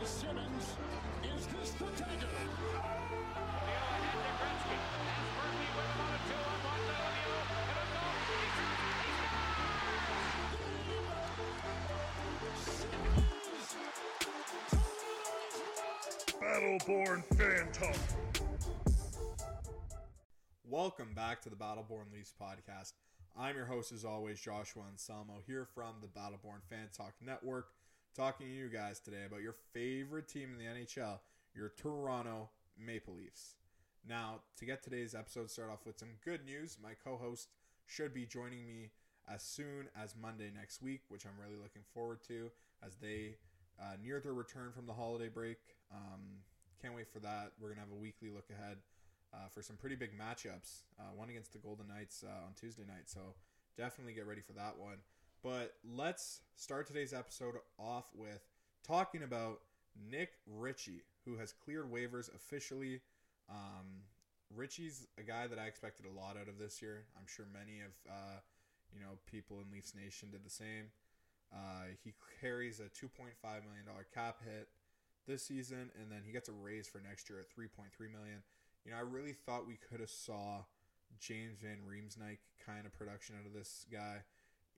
by Simmonds. Is this the dagger? Lemieux ahead to Gretzky. Has Murphy with him on a two-on-one to Lemieux. And a goal. He shoots. He scores! Simmonds! Toronto's won! Battleborn Fan Talk. Welcome back to the Battleborn Leafs podcast. I'm your host, as always, Joshua Anselmo, here from the Battleborn Fan Talk Network, talking to you guys today about your favorite team in the NHL, your Toronto Maple Leafs. Now, to get today's episode start off with some good news, my co host should be joining me as soon as Monday next week, which I'm really looking forward to as they uh, near their return from the holiday break. Um, can't wait for that. We're to have a weekly look ahead uh, for some pretty big matchups. Uh, one against the Golden Knights uh, on Tuesday night, so definitely get ready for that one. But let's start today's episode off with talking about Nick Ritchie, who has cleared waivers officially. Um, Ritchie's a guy that I expected a lot out of this year. I'm sure many of uh, you know people in Leafs Nation did the same. Uh, he carries a 2.5 million dollar cap hit this season, and then he gets a raise for next year at 3.3 million. You know, I really thought we could have saw James Van Riemsdyk kind of production out of this guy.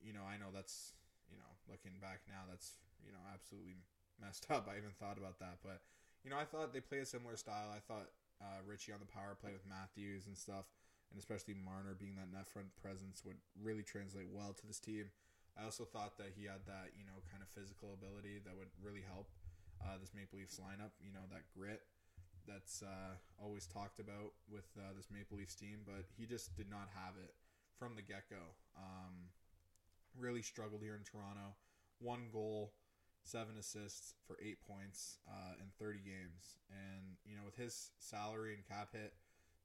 You know, I know that's you know looking back now, that's you know absolutely messed up. I even thought about that, but you know, I thought they play a similar style. I thought uh, Ritchie on the power play with Matthews and stuff, and especially Marner being that net front presence would really translate well to this team. I also thought that he had that you know kind of physical ability that would really help uh, this Maple Leafs lineup. You know that grit that's uh, always talked about with uh, this Maple Leafs team, but he just did not have it from the get go. Um, really struggled here in Toronto. One goal, seven assists for eight points uh, in 30 games. And, you know, with his salary and cap hit,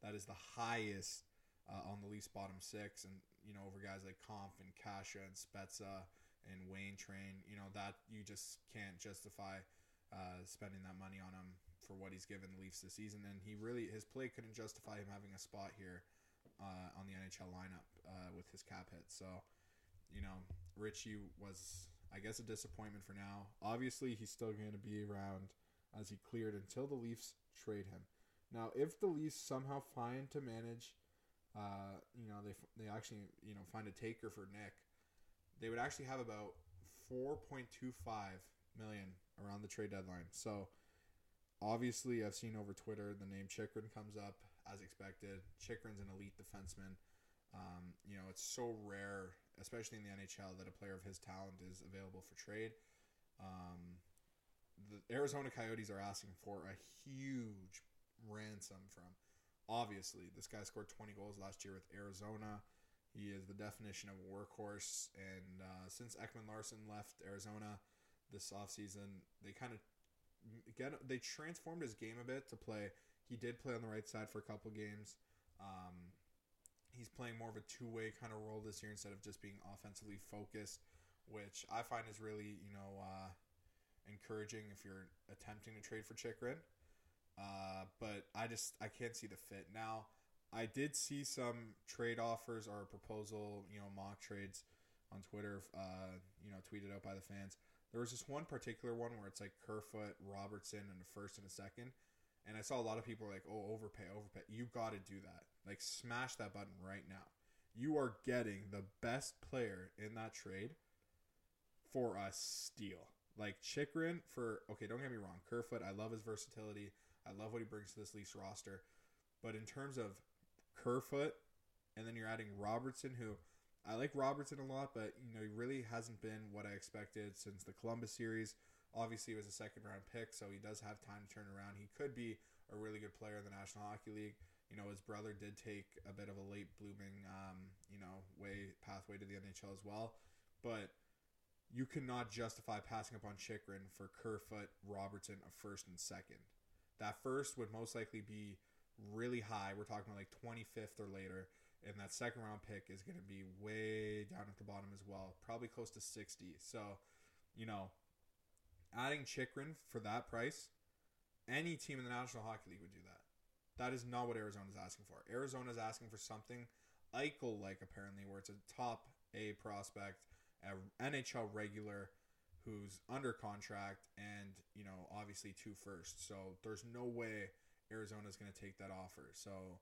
that is the highest uh, on the least bottom six. And, you know, over guys like Kampf and Kase and Spezza and Wayne Train, you know, that you just can't justify uh, spending that money on him for what he's given the Leafs this season, and he really his play couldn't justify him having a spot here uh, on the NHL lineup uh, with his cap hit. So, you know, Ritchie was I guess a disappointment for now. Obviously, he's still going to be around as he cleared until the Leafs trade him. Now, if the Leafs somehow find to manage, uh, you know, they they actually you know find a taker for Nick, they would actually have about four point two five million around the trade deadline. So obviously I've seen over Twitter the name Chychrun comes up as expected. Chychrun's an elite defenseman. Um, you know, it's so rare, especially in the NHL, that a player of his talent is available for trade. Um, the Arizona Coyotes are asking for a huge ransom from. Obviously, this guy scored 20 goals last year with Arizona. He is the definition of a workhorse. And uh, since Ekman-Larsson left Arizona this offseason, they kind of get they transformed his game a bit to play. He did play on the right side for a couple games. Um, he's playing more of a two way kind of role this year instead of just being offensively focused, which I find is really you know uh, encouraging if you're attempting to trade for Chychrun. Uh, but I just I can't see the fit now. I did see some trade offers or a proposal, you know, mock trades on Twitter, uh, you know, tweeted out by the fans. There was this one particular one where it's like Kerfoot, Robertson, and a first and a second. And I saw a lot of people like, oh, overpay, overpay. You got to do that. Like, smash that button right now. You are getting the best player in that trade for a steal. Like, Chychrun for, okay, don't get me wrong. Kerfoot, I love his versatility. I love what he brings to this Leafs roster. But in terms of Kerfoot, and then you're adding Robertson, who I like Robertson a lot, but you know he really hasn't been what I expected since the Columbus series. Obviously, he was a second round pick, so he does have time to turn around. He could be a really good player in the National Hockey League. You know, his brother did take a bit of a late blooming, um, you know, way pathway to the NHL as well, but you cannot justify passing up on Chychrun for Kerfoot, Robertson, a first and second. That first would most likely be really high. We're talking like 25th or later. And that second round pick is going to be way down at the bottom as well, probably close to 60. So, you know, adding Chychrun for that price, any team in the National Hockey League would do that. Is not what Arizona's asking for. Arizona's asking for something Eichel like, apparently, where it's a top A prospect, NHL regular, who's under contract, and you know obviously two first. So there's no way Arizona's going to take that offer. So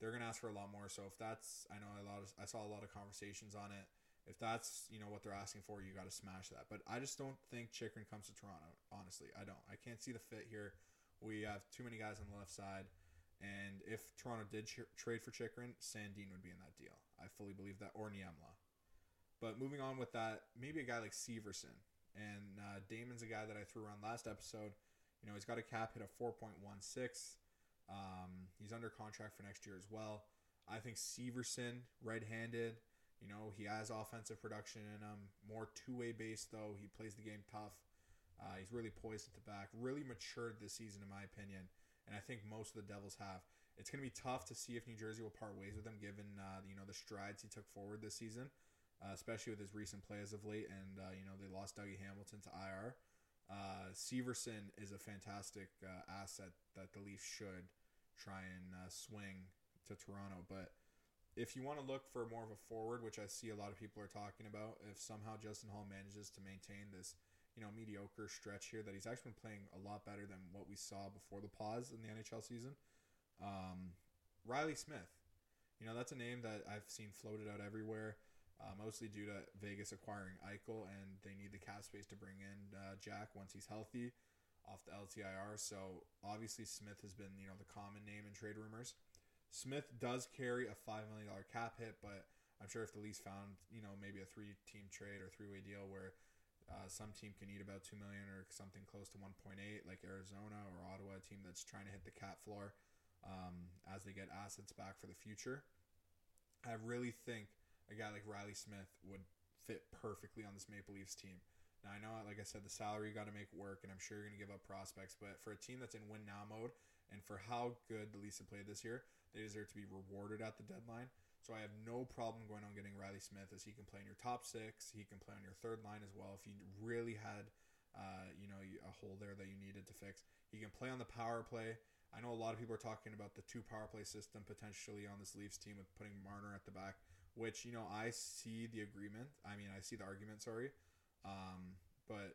they're going to ask for a lot more. So if that's, I know a lot of, I saw a lot of conversations on it. If that's you know what they're asking for, you got to smash that. But I just don't think Chychrun comes to Toronto. Honestly, I don't. I can't see the fit here. We have too many guys on the left side. And if Toronto did ch- trade for Chychrun, Sandin would be in that deal. I fully believe that, or Niemela. But moving on with that, maybe a guy like Severson. And uh, Damon's a guy that I threw around last episode. You know, he's got a cap hit of 4.16. Um, he's under contract for next year as well. I think Severson, right handed, you know, he has offensive production in him. More two way based, though. He plays the game tough. Uh, he's really poised at the back. Really matured this season, in my opinion and I think most of the Devils have. It's going to be tough to see if New Jersey will part ways with him, given uh, you know the strides he took forward this season, uh, especially with his recent play as of late. And uh, you know they lost Dougie Hamilton to IR. Uh, Severson is a fantastic uh, asset that the Leafs should try and uh, swing to Toronto. But if you want to look for more of a forward, which I see a lot of people are talking about, if somehow Justin Holl manages to maintain this you know mediocre stretch here that he's actually been playing a lot better than what we saw before the pause in the NHL season. Um, Reilly Smith, you know that's a name that I've seen floated out everywhere, uh, mostly due to Vegas acquiring Eichel and they need the cap space to bring in uh, Jack once he's healthy off the LTIR. So obviously Smith has been you know the common name in trade rumors. Smith does carry a five million dollar cap hit, but I'm sure if the Leafs found you know maybe a three team trade or three way deal where uh, some team can eat about two million or something close to 1.8, like Arizona or Ottawa, a team that's trying to hit the cap floor um, as they get assets back for the future. I really think a guy like Reilly Smith would fit perfectly on this Maple Leafs team. Now I know, like I said, the salary got to make work, and I'm sure you're going to give up prospects. But for a team that's in win now mode, and for how good the Leafs have played this year, they deserve to be rewarded at the deadline. So I have no problem going on getting Reilly Smith as he can play in your top six. He can play on your third line as well if you really had, uh, you know, a hole there that you needed to fix. He can play on the power play. I know a lot of people are talking about the two power play system potentially on this Leafs team with putting Marner at the back, which you know I see the agreement. I mean, I see the argument. Sorry, um, but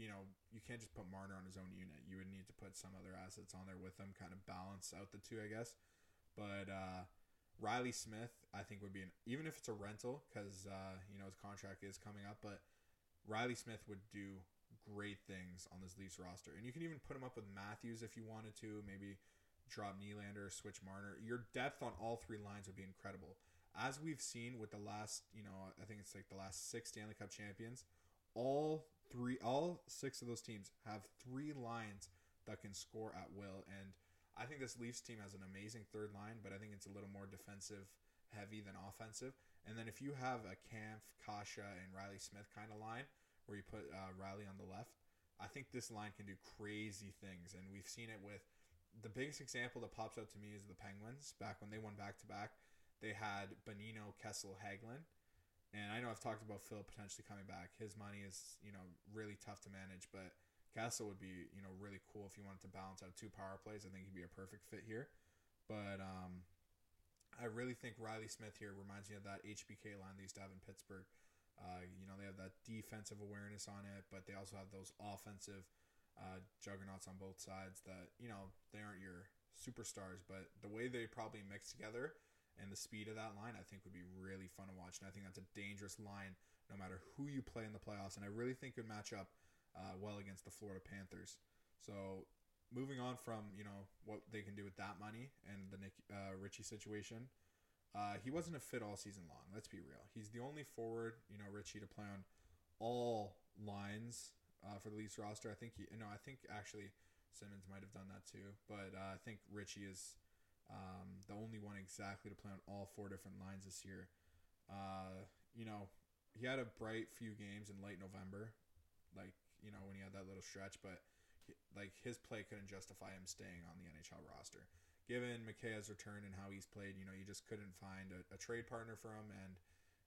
you know you can't just put Marner on his own unit. You would need to put some other assets on there with him, kind of balance out the two, I guess. But uh, Reilly Smith, I think would be an even if it's a rental because uh, you know his contract is coming up, but Reilly Smith would do great things on this Leafs roster, and you can even put him up with Matthews if you wanted to. Maybe drop Nylander, switch Marner. Your depth on all three lines would be incredible. As we've seen with the last, you know, I think it's like the last six Stanley Cup champions, all three, all six of those teams have three lines that can score at will, and I think this Leafs team has an amazing third line, but I think it's a little more defensive heavy than offensive. And then if you have a Kampf, Kase, and Reilly Smith kind of line where you put uh, Reilly on the left, I think this line can do crazy things. And we've seen it with the biggest example that pops out to me is the Penguins back when they won back to back. They had Bonino, Kessel, Hagelin. And I know I've talked about Phil potentially coming back. His money is, you know, really tough to manage, but Kessel would be, you know, really cool if you wanted to balance out two power plays. I think he'd be a perfect fit here. But um, I really think Reilly Smith here reminds me of that HBK line they used to have in Pittsburgh. Uh, you know, they have that defensive awareness on it, but they also have those offensive uh, juggernauts on both sides that, you know, they aren't your superstars, but the way they probably mix together and the speed of that line, I think would be really fun to watch. And I think that's a dangerous line no matter who you play in the playoffs. And I really think it would match up uh, well against the Florida Panthers. So moving on from you know what they can do with that money and the Nick uh, Ritchie situation, uh, he wasn't a fit all season long. Let's be real. He's the only forward you know Ritchie to play on all lines uh, for the Leafs roster. I think he no, I think actually Simmonds might have done that too, but uh, I think Ritchie is um, the only one exactly to play on all four different lines this year. Uh, you know, he had a bright few games in late November, like you know, when he had that little stretch, but like his play couldn't justify him staying on the NHL roster. Given Mikheyev's return and how he's played, you know, you just couldn't find a, a trade partner for him. And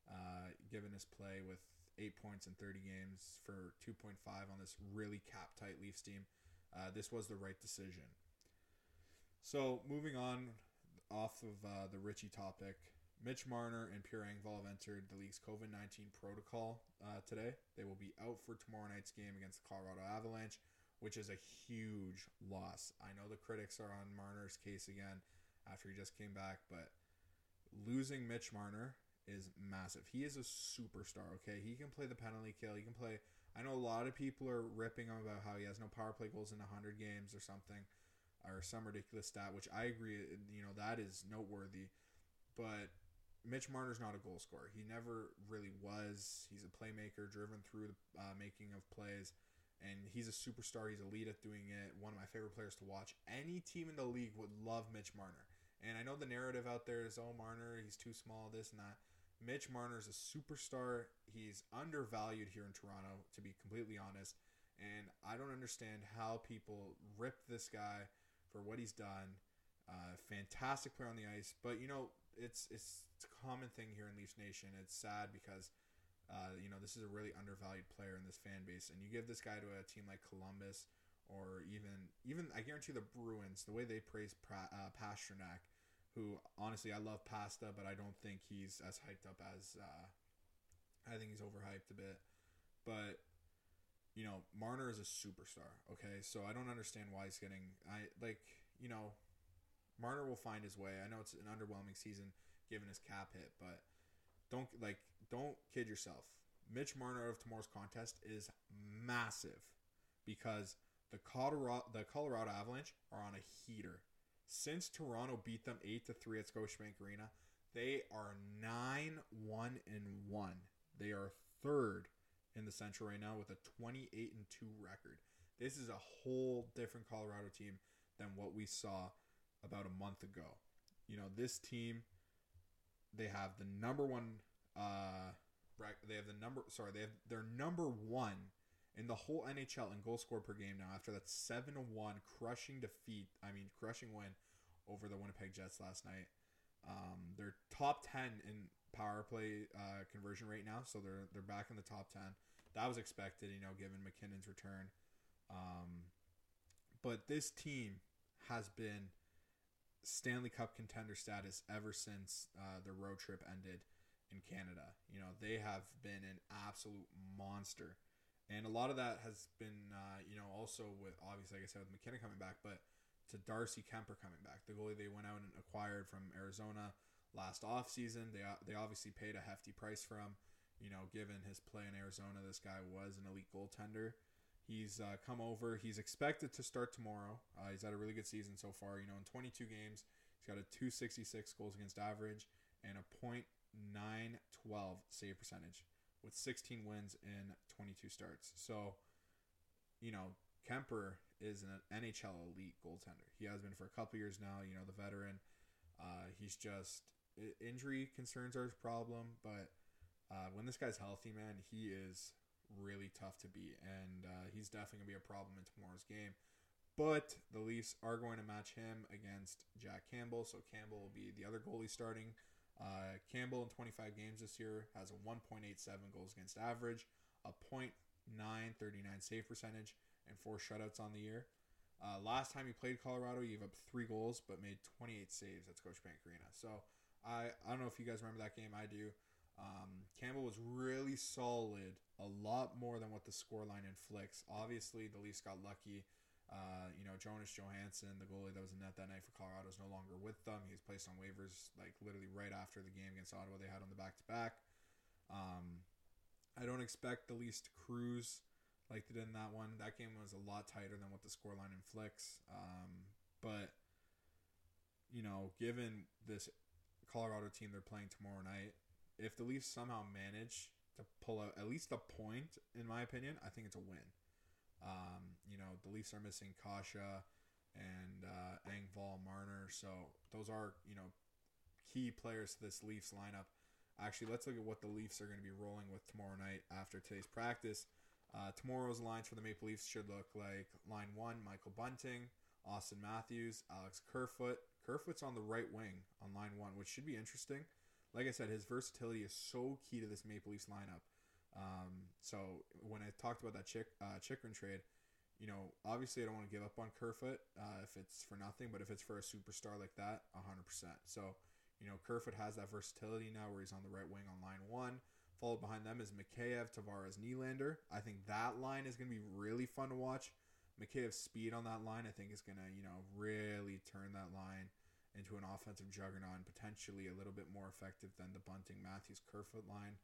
uh, given his play with eight points in 30 games for 2.5 on this really cap tight Leafs team, uh, this was the right decision. So moving on off of uh, the Ritchie topic, Mitch Marner and Pierre Engvall have entered the league's COVID 19 protocol uh, today. They will be out for tomorrow night's game against the Colorado Avalanche, which is a huge loss. I know the critics are on Marner's case again after he just came back, but losing Mitch Marner is massive. He is a superstar, okay? He can play the penalty kill. He can play. I know a lot of people are ripping him about how he has no power play goals in 100 games or something, or some ridiculous stat, which I agree, you know, that is noteworthy. But Mitch Marner's not a goal scorer. He never really was. He's a playmaker driven through the uh, making of plays, and he's a superstar. He's elite at doing it. One of my favorite players to watch. Any team in the league would love Mitch Marner. And I know the narrative out there is, oh, Marner, he's too small, this and that. Mitch Marner is a superstar. He's undervalued here in Toronto, to be completely honest. And I don't understand how people rip this guy for what he's done. Uh, fantastic player on the ice, but you know it's it's it's a common thing here in Leafs Nation. It's sad because uh, you know this is a really undervalued player in this fan base, and you give this guy to a team like Columbus or even even I guarantee the Bruins, the way they praise pra- uh, Pastrnak, who honestly I love Pasta, but I don't think he's as hyped up as uh, I think he's overhyped a bit, but. You know, Marner is a superstar. Okay, so I don't understand why he's getting. I like, you know, Marner will find his way. I know it's an underwhelming season given his cap hit, but don't like don't kid yourself. Mitch Marner of tomorrow's contest is massive because the Colorado the Colorado Avalanche are on a heater. Since Toronto beat them eight to three at Scotiabank Arena, they are nine one and one. They are third in the Central right now with a twenty eight and two record. This is a whole different Colorado team than what we saw about a month ago. You know, this team they have the number one uh they have the number sorry, they have their number 1 in the whole NHL in goal score per game now after that 7 to 1 crushing defeat, I mean crushing win over the Winnipeg Jets last night. Um, they're top 10 in power play uh, conversion rate now, so they're they're back in the top 10. That was expected, you know, given MacKinnon's return. Um, but this team has been Stanley Cup contender status ever since uh, the road trip ended in Canada. You know, they have been an absolute monster. And a lot of that has been, uh, you know, also with, obviously, like I said, with MacKinnon coming back, but to Darcy Kuemper coming back, the goalie they went out and acquired from Arizona last offseason. They, they obviously paid a hefty price for him. You know, given his play in Arizona, this guy was an elite goaltender. He's uh, come over. He's expected to start tomorrow. Uh, he's had a really good season so far. You know, in 22 games, he's got a 266 goals against average and a .912 save percentage with 16 wins in 22 starts. So, you know, Kuemper is an NHL elite goaltender. He has been for a couple years now. You know, the veteran. Uh, he's just injury concerns are his problem, but uh, when this guy's healthy, man, he is really tough to beat, and uh, he's definitely gonna be a problem in tomorrow's game. But the Leafs are going to match him against Jack Campbell, so Campbell will be the other goalie starting. Uh, Campbell in 25 games this year has a 1.87 goals against average, a .939 save percentage, and four shutouts on the year. Uh, last time he played Colorado, he gave up three goals but made 28 saves at Scotiabank Arena. So I I don't know if you guys remember that game. I do. Um, Campbell was really solid, a lot more than what the scoreline inflicts. Obviously, the Leafs got lucky. Uh, you know, Jonas Johansson, the goalie that was in net that night for Colorado, is no longer with them. He was placed on waivers like literally right after the game against Ottawa. They had on the back to back. I don't expect the Leafs to cruise like they did in that one. That game was a lot tighter than what the scoreline inflicts. Um, but you know, given this Colorado team they're playing tomorrow night, if the Leafs somehow manage to pull out at least a point, in my opinion, I think it's a win. Um, you know, the Leafs are missing Kase and uh, Engvall, Marner, so those are you know key players to this Leafs lineup. Actually, let's look at what the Leafs are going to be rolling with tomorrow night after today's practice. Uh, tomorrow's lines for the Maple Leafs should look like line one: Michael Bunting, Austin Matthews, Alex Kerfoot. Kerfoot's on the right wing on line one, which should be interesting like I said, his versatility is so key to this Maple Leafs lineup. Um, so when I talked about that Chick uh, Chychrun trade, you know, obviously I don't want to give up on Kerfoot uh, if it's for nothing, but if it's for a superstar like that, hundred percent. So You know, Kerfoot has that versatility now where he's on the right wing on line one. Followed behind them is Mikheyev, Tavares, Nylander. I think that line is going to be really fun to watch. Mikheyev's speed on that line, I think, is going to, you know, really turn that line into an offensive juggernaut and potentially a little bit more effective than the Bunting Matthews Kerfoot line,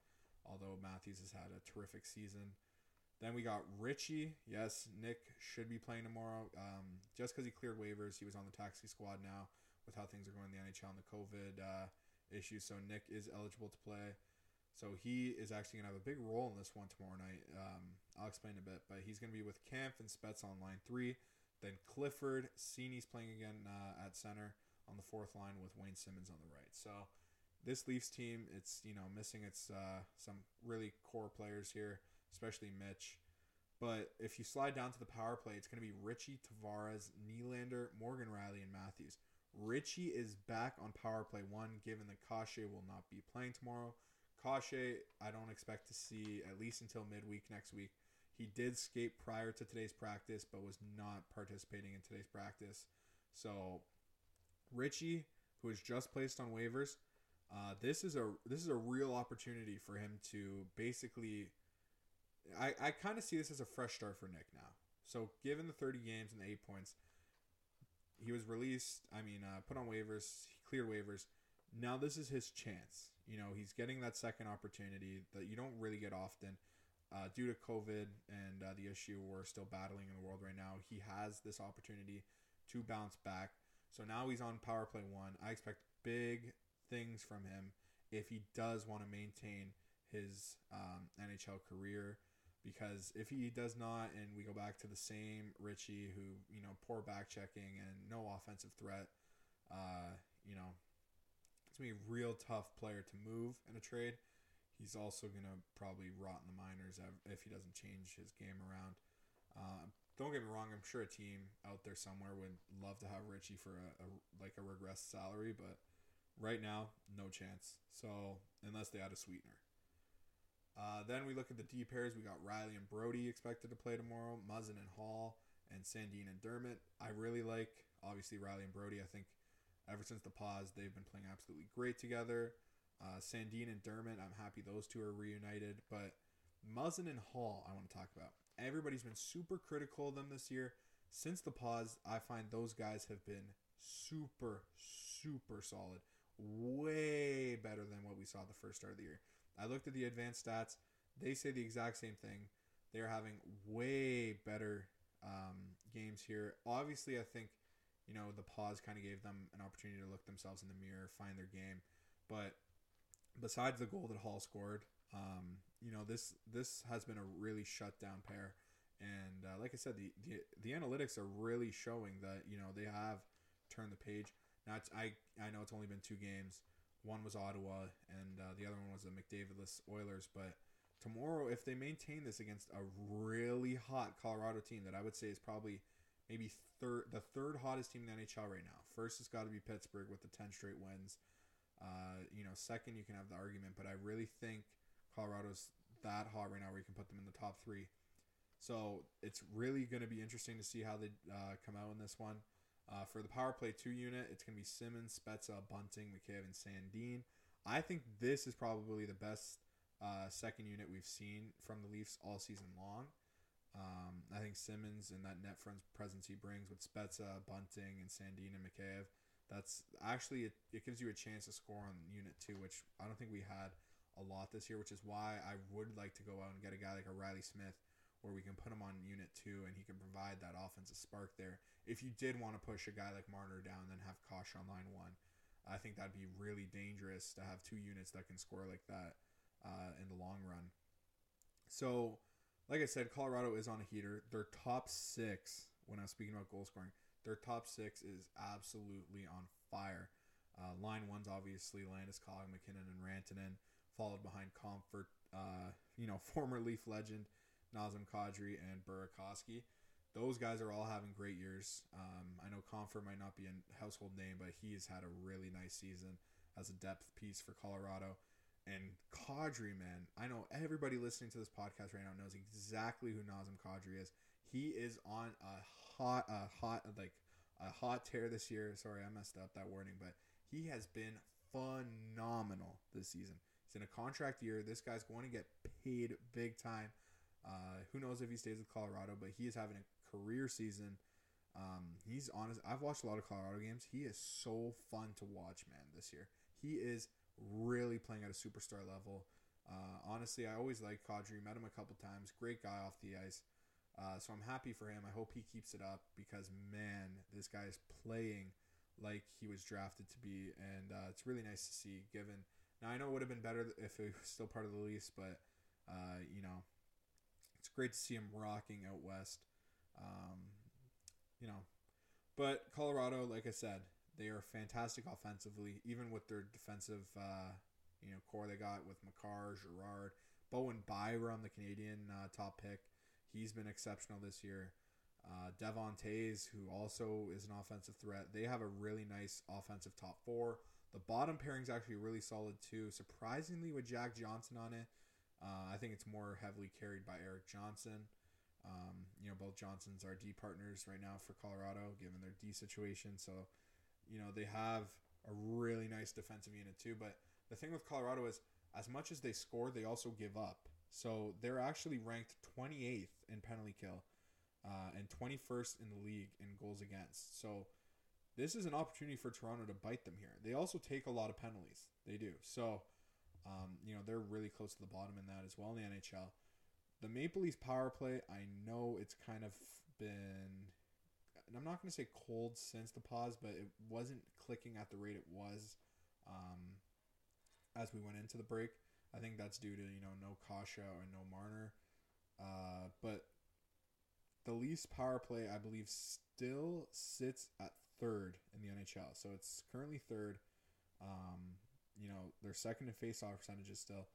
although Matthews has had a terrific season. Then we got Ritchie. Yes, Nick should be playing tomorrow. Um, just because he cleared waivers, he was on the taxi squad now with how things are going in the NHL and the COVID uh, issues. So Nick is eligible to play. So he is actually going to have a big role in this one tomorrow night. Um, I'll explain a bit, but he's going to be with Kampf and Spets on line three. Then Clifford, Seeney's playing again uh, at center on the fourth line with Wayne Simmonds on the right. So this Leafs team, it's you know missing its uh, some really core players here, especially Mitch. But if you slide down to the power play, it's going to be Ritchie, Tavares, Nylander, Morgan Rielly, and Matthews. Ritchie is back on power play one, given that Kase will not be playing tomorrow. Kase, I don't expect to see at least until midweek next week. He did skate prior to today's practice, but was not participating in today's practice. So, Ritchie, who is just placed on waivers, uh, this is a this is a real opportunity for him to basically. I, I kind of see this as a fresh start for Nick now. So, given the 30 games and the eight points, he was released. I mean, uh, put on waivers. He cleared waivers. Now this is his chance. You know, he's getting that second opportunity that you don't really get often. Uh, due to COVID and uh, the issue we're still battling in the world right now, he has this opportunity to bounce back. So now he's on power play one. I expect big things from him if he does want to maintain his um, NHL career. Because if he does not, and we go back to the same Ritchie who you know poor back checking and no offensive threat, uh, you know it's gonna be a real tough player to move in a trade. He's also gonna probably rot in the minors if he doesn't change his game around. Uh, don't get me wrong. I'm sure a team out there somewhere would love to have Ritchie for a, a like a regress salary, but right now, no chance. So unless they add a sweetener. Uh, then we look at the D pairs. We got Rielly and Brodie expected to play tomorrow. Muzzin and Holl and Sandin and Dermott. I really like obviously Rielly and Brodie. I think Ever since the pause, they've been playing absolutely great together. Uh, Sandin and Dermott, I'm happy those two are reunited. But Muzzin and Holl, I want to talk about. Everybody's been super critical of them this year. Since the pause, I find those guys have been super, super solid. Way better than what we saw the first start of the year. I looked at the advanced stats. They say the exact same thing. They're having way better um, games here. Obviously, I think you know, the pause kind of gave them an opportunity to look themselves in the mirror, find their game. But besides the goal that Holl scored, um, you know, this this has been a really shut down pair. And uh, like I said, the, the the analytics are really showing that you know they have turned the page. Now I I know it's only been two games. One was Ottawa, and uh, the other one was the McDavidless Oilers. But tomorrow, if they maintain this against a really hot Colorado team that I would say is probably maybe third, the third hottest team in the NHL right now. First, it's got to be Pittsburgh with the ten straight wins. Uh, you know, second, you can have the argument, but I really think Colorado's that hot right now where you can put them in the top three. So it's really going to be interesting to see how they uh, come out in this one. Uh, for the power play two unit, it's going to be Simmonds, Spezza, Bunting, McCabe, and Sandin. I think this is probably the best uh, second unit we've seen from the Leafs all season long. Um, I think Simmonds and that net front presence he brings with Spezza, Bunting, and Sandin and Mikheyev, that's actually it, it gives you a chance to score on unit two, which I don't think we had a lot this year, which is why I would like to go out and get a guy like a Reilly Smith where we can put him on unit two and he can provide that offensive spark there. If you did want to push a guy like Marner down, then have Kosh on line one. I think that'd be really dangerous to have two units that can score like that uh, in the long run. So like I said, Colorado is on a heater. Their top six, when I was speaking about goal scoring, their top six is absolutely on fire. Uh, line one's obviously Landeskog, MacKinnon, and Rantanen, followed behind Compher, uh, you know, former Leaf legend Nazem Kadri and Burakovsky. Those guys are all having great years. Um, I know Compher might not be a household name, but he has had a really nice season as a depth piece for Colorado. And Kadri, man, I know everybody listening to this podcast right now knows exactly who Nazem Kadri is. He is on a hot, a hot, like a hot tear this year. Sorry, I messed up that wording, but he has been phenomenal this season. He's in a contract year. This guy's going to get paid big time. Uh, who knows if he stays with Colorado, but he is having a career season. Um, he's honest. I've watched a lot of Colorado games. He is so fun to watch, man. This year, he is really playing at a superstar level. Uh, honestly, I always liked Kadri. Met him a couple times. Great guy off the ice. Uh, so I'm happy for him. I hope he keeps it up because man, this guy is playing like he was drafted to be, and uh, it's really nice to see. Given now, I know it would have been better if he was still part of the Leafs, but uh, you know, it's great to see him rocking out west. Um, you know, but Colorado, like I said, they are fantastic offensively, even with their defensive, uh, you know, core they got with Makar, Girard, Bowen Byram, the Canadian uh, top pick. He's been exceptional this year. Uh, Devon who also is an offensive threat. They have a really nice offensive top four. The bottom pairing is actually really solid too. Surprisingly, with Jack Johnson on it, uh, I think it's more heavily carried by Erik Johnson. Um, you know, both Johnsons are D partners right now for Colorado, given their D situation. So, you know, they have a really nice defensive unit too. But the thing with Colorado is, as much as they score, they also give up. So they're actually ranked 28th in penalty kill uh, and 21st in the league in goals against. So this is an opportunity for Toronto to bite them here. They also take a lot of penalties. They do. So, um, you know, they're really close to the bottom in that as well in the NHL. The Maple Leafs power play, I know it's kind of been, and I'm not going to say cold since the pause, but it wasn't clicking at the rate it was um, as we went into the break. I think that's due to you know no Kase or no Marner, uh, but the Leafs power play I believe still sits at third in the NHL. So it's currently third. Um, you know they're second in faceoff percentages still.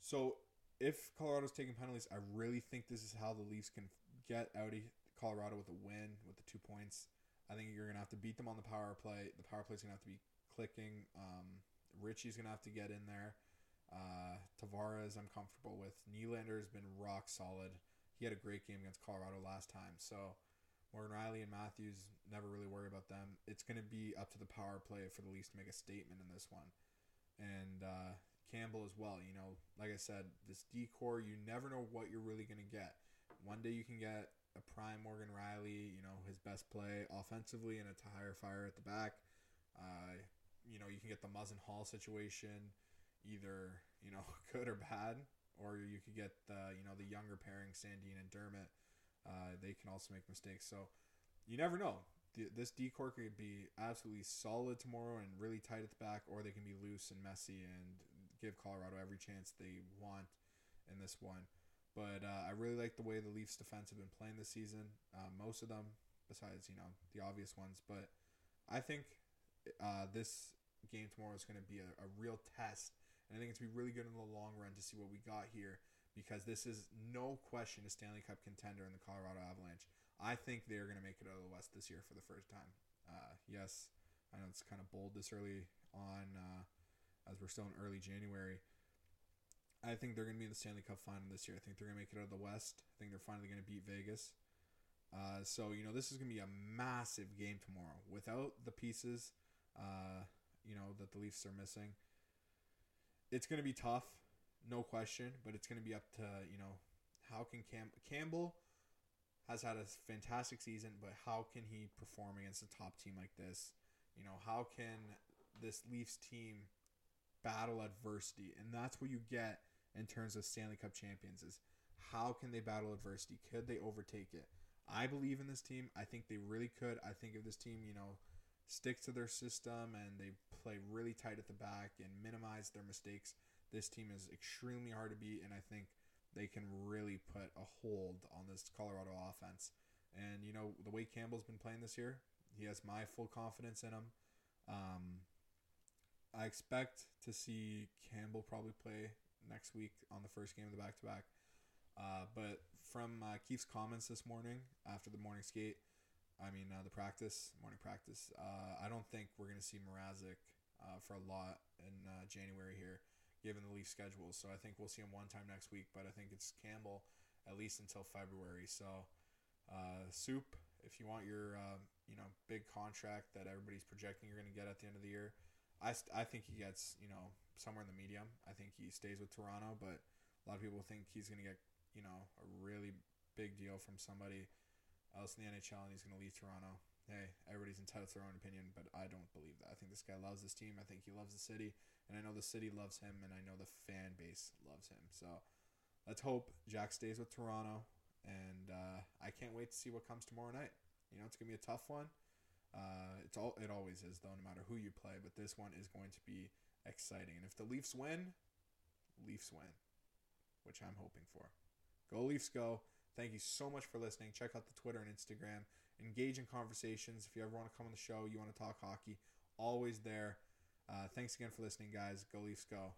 So if Colorado's taking penalties, I really think this is how the Leafs can get out of Colorado with a win with the two points. I think you're gonna have to beat them on the power play. The power play's gonna have to be clicking. Um, Ritchie's gonna have to get in there. Uh, Tavares, I'm comfortable with. Nylander has been rock solid. He had a great game against Colorado last time. So Morgan Rielly and Matthews never really worry about them. It's going to be up to the power play for the Leafs to make a statement in this one. And uh, Campbell as well. You know, like I said, this decor, you never know what you're really going to get. One day you can get a prime Morgan Rielly, you know, his best play offensively and a tire fire at the back. Uh, you know, you can get the Muzzin Holl situation either you know good or bad, or you could get the you know the younger pairing Sandin and Dermott. Uh, they can also make mistakes, so you never know. This decor could be absolutely solid tomorrow and really tight at the back, or they can be loose and messy and give Colorado every chance they want in this one. But uh, I really like the way the Leafs defense have been playing this season. Uh, most of them, besides you know the obvious ones, but I think uh, this game tomorrow is going to be a, a real test and I think it's going to be really good in the long run to see what we got here because this is no question a Stanley Cup contender in the Colorado Avalanche. I think they're going to make it out of the West this year for the first time. Uh, yes, I know it's kind of bold this early on, uh, as we're still in early January. I think they're going to be in the Stanley Cup final this year. I think they're going to make it out of the West. I think they're finally going to beat Vegas. Uh, so you know this is going to be a massive game tomorrow. Without the pieces, uh, you know that the Leafs are missing, it's going to be tough, no question, but it's going to be up to, you know, how can Cam- Campbell has had a fantastic season, but how can he perform against a top team like this? You know, how can this Leafs team battle adversity? And that's what you get in terms of Stanley Cup champions is how can they battle adversity? Could they overtake it? I believe in this team. I think they really could. I think if this team, you know, sticks to their system and they play really tight at the back and minimize their mistakes, this team is extremely hard to beat, and I think they can really put a hold on this Colorado offense. And you know the way Campbell's been playing this year, he has my full confidence in him. Um, I expect to see Campbell probably play next week on the first game of the back to back. But from uh, Keefe's comments this morning after the morning skate, I mean, uh, the practice, morning practice. Uh, I don't think we're to see Mrazek uh, for a lot in uh, January here, given the Leaf schedule. So I think we'll see him one time next week, but I think it's Campbell at least until February. So, uh, Soup, if you want your uh, you know big contract that everybody's projecting you're going to get at the end of the year, I, st- I think he gets you know somewhere in the medium. I think he stays with Toronto, but a lot of people think he's going to get you know a really big deal from somebody else in the NHL, and he's going to leave Toronto. Hey, everybody's entitled to their own opinion, but I don't believe that. I think this guy loves this team. I think he loves the city, and I know the city loves him, and I know the fan base loves him. So let's hope Jack stays with Toronto, and uh, I can't wait to see what comes tomorrow night. You know, it's gonna be a tough one. Uh, it's all it always is though, no matter who you play. But this one is going to be exciting, and if the Leafs win, Leafs win, which I'm hoping for. Go Leafs, go! Thank you so much for listening. Check out the Twitter and Instagram. Engage in conversations. If you ever want to come on the show, you want to talk hockey, always there. Uh, thanks again for listening, guys. Go Leafs, go.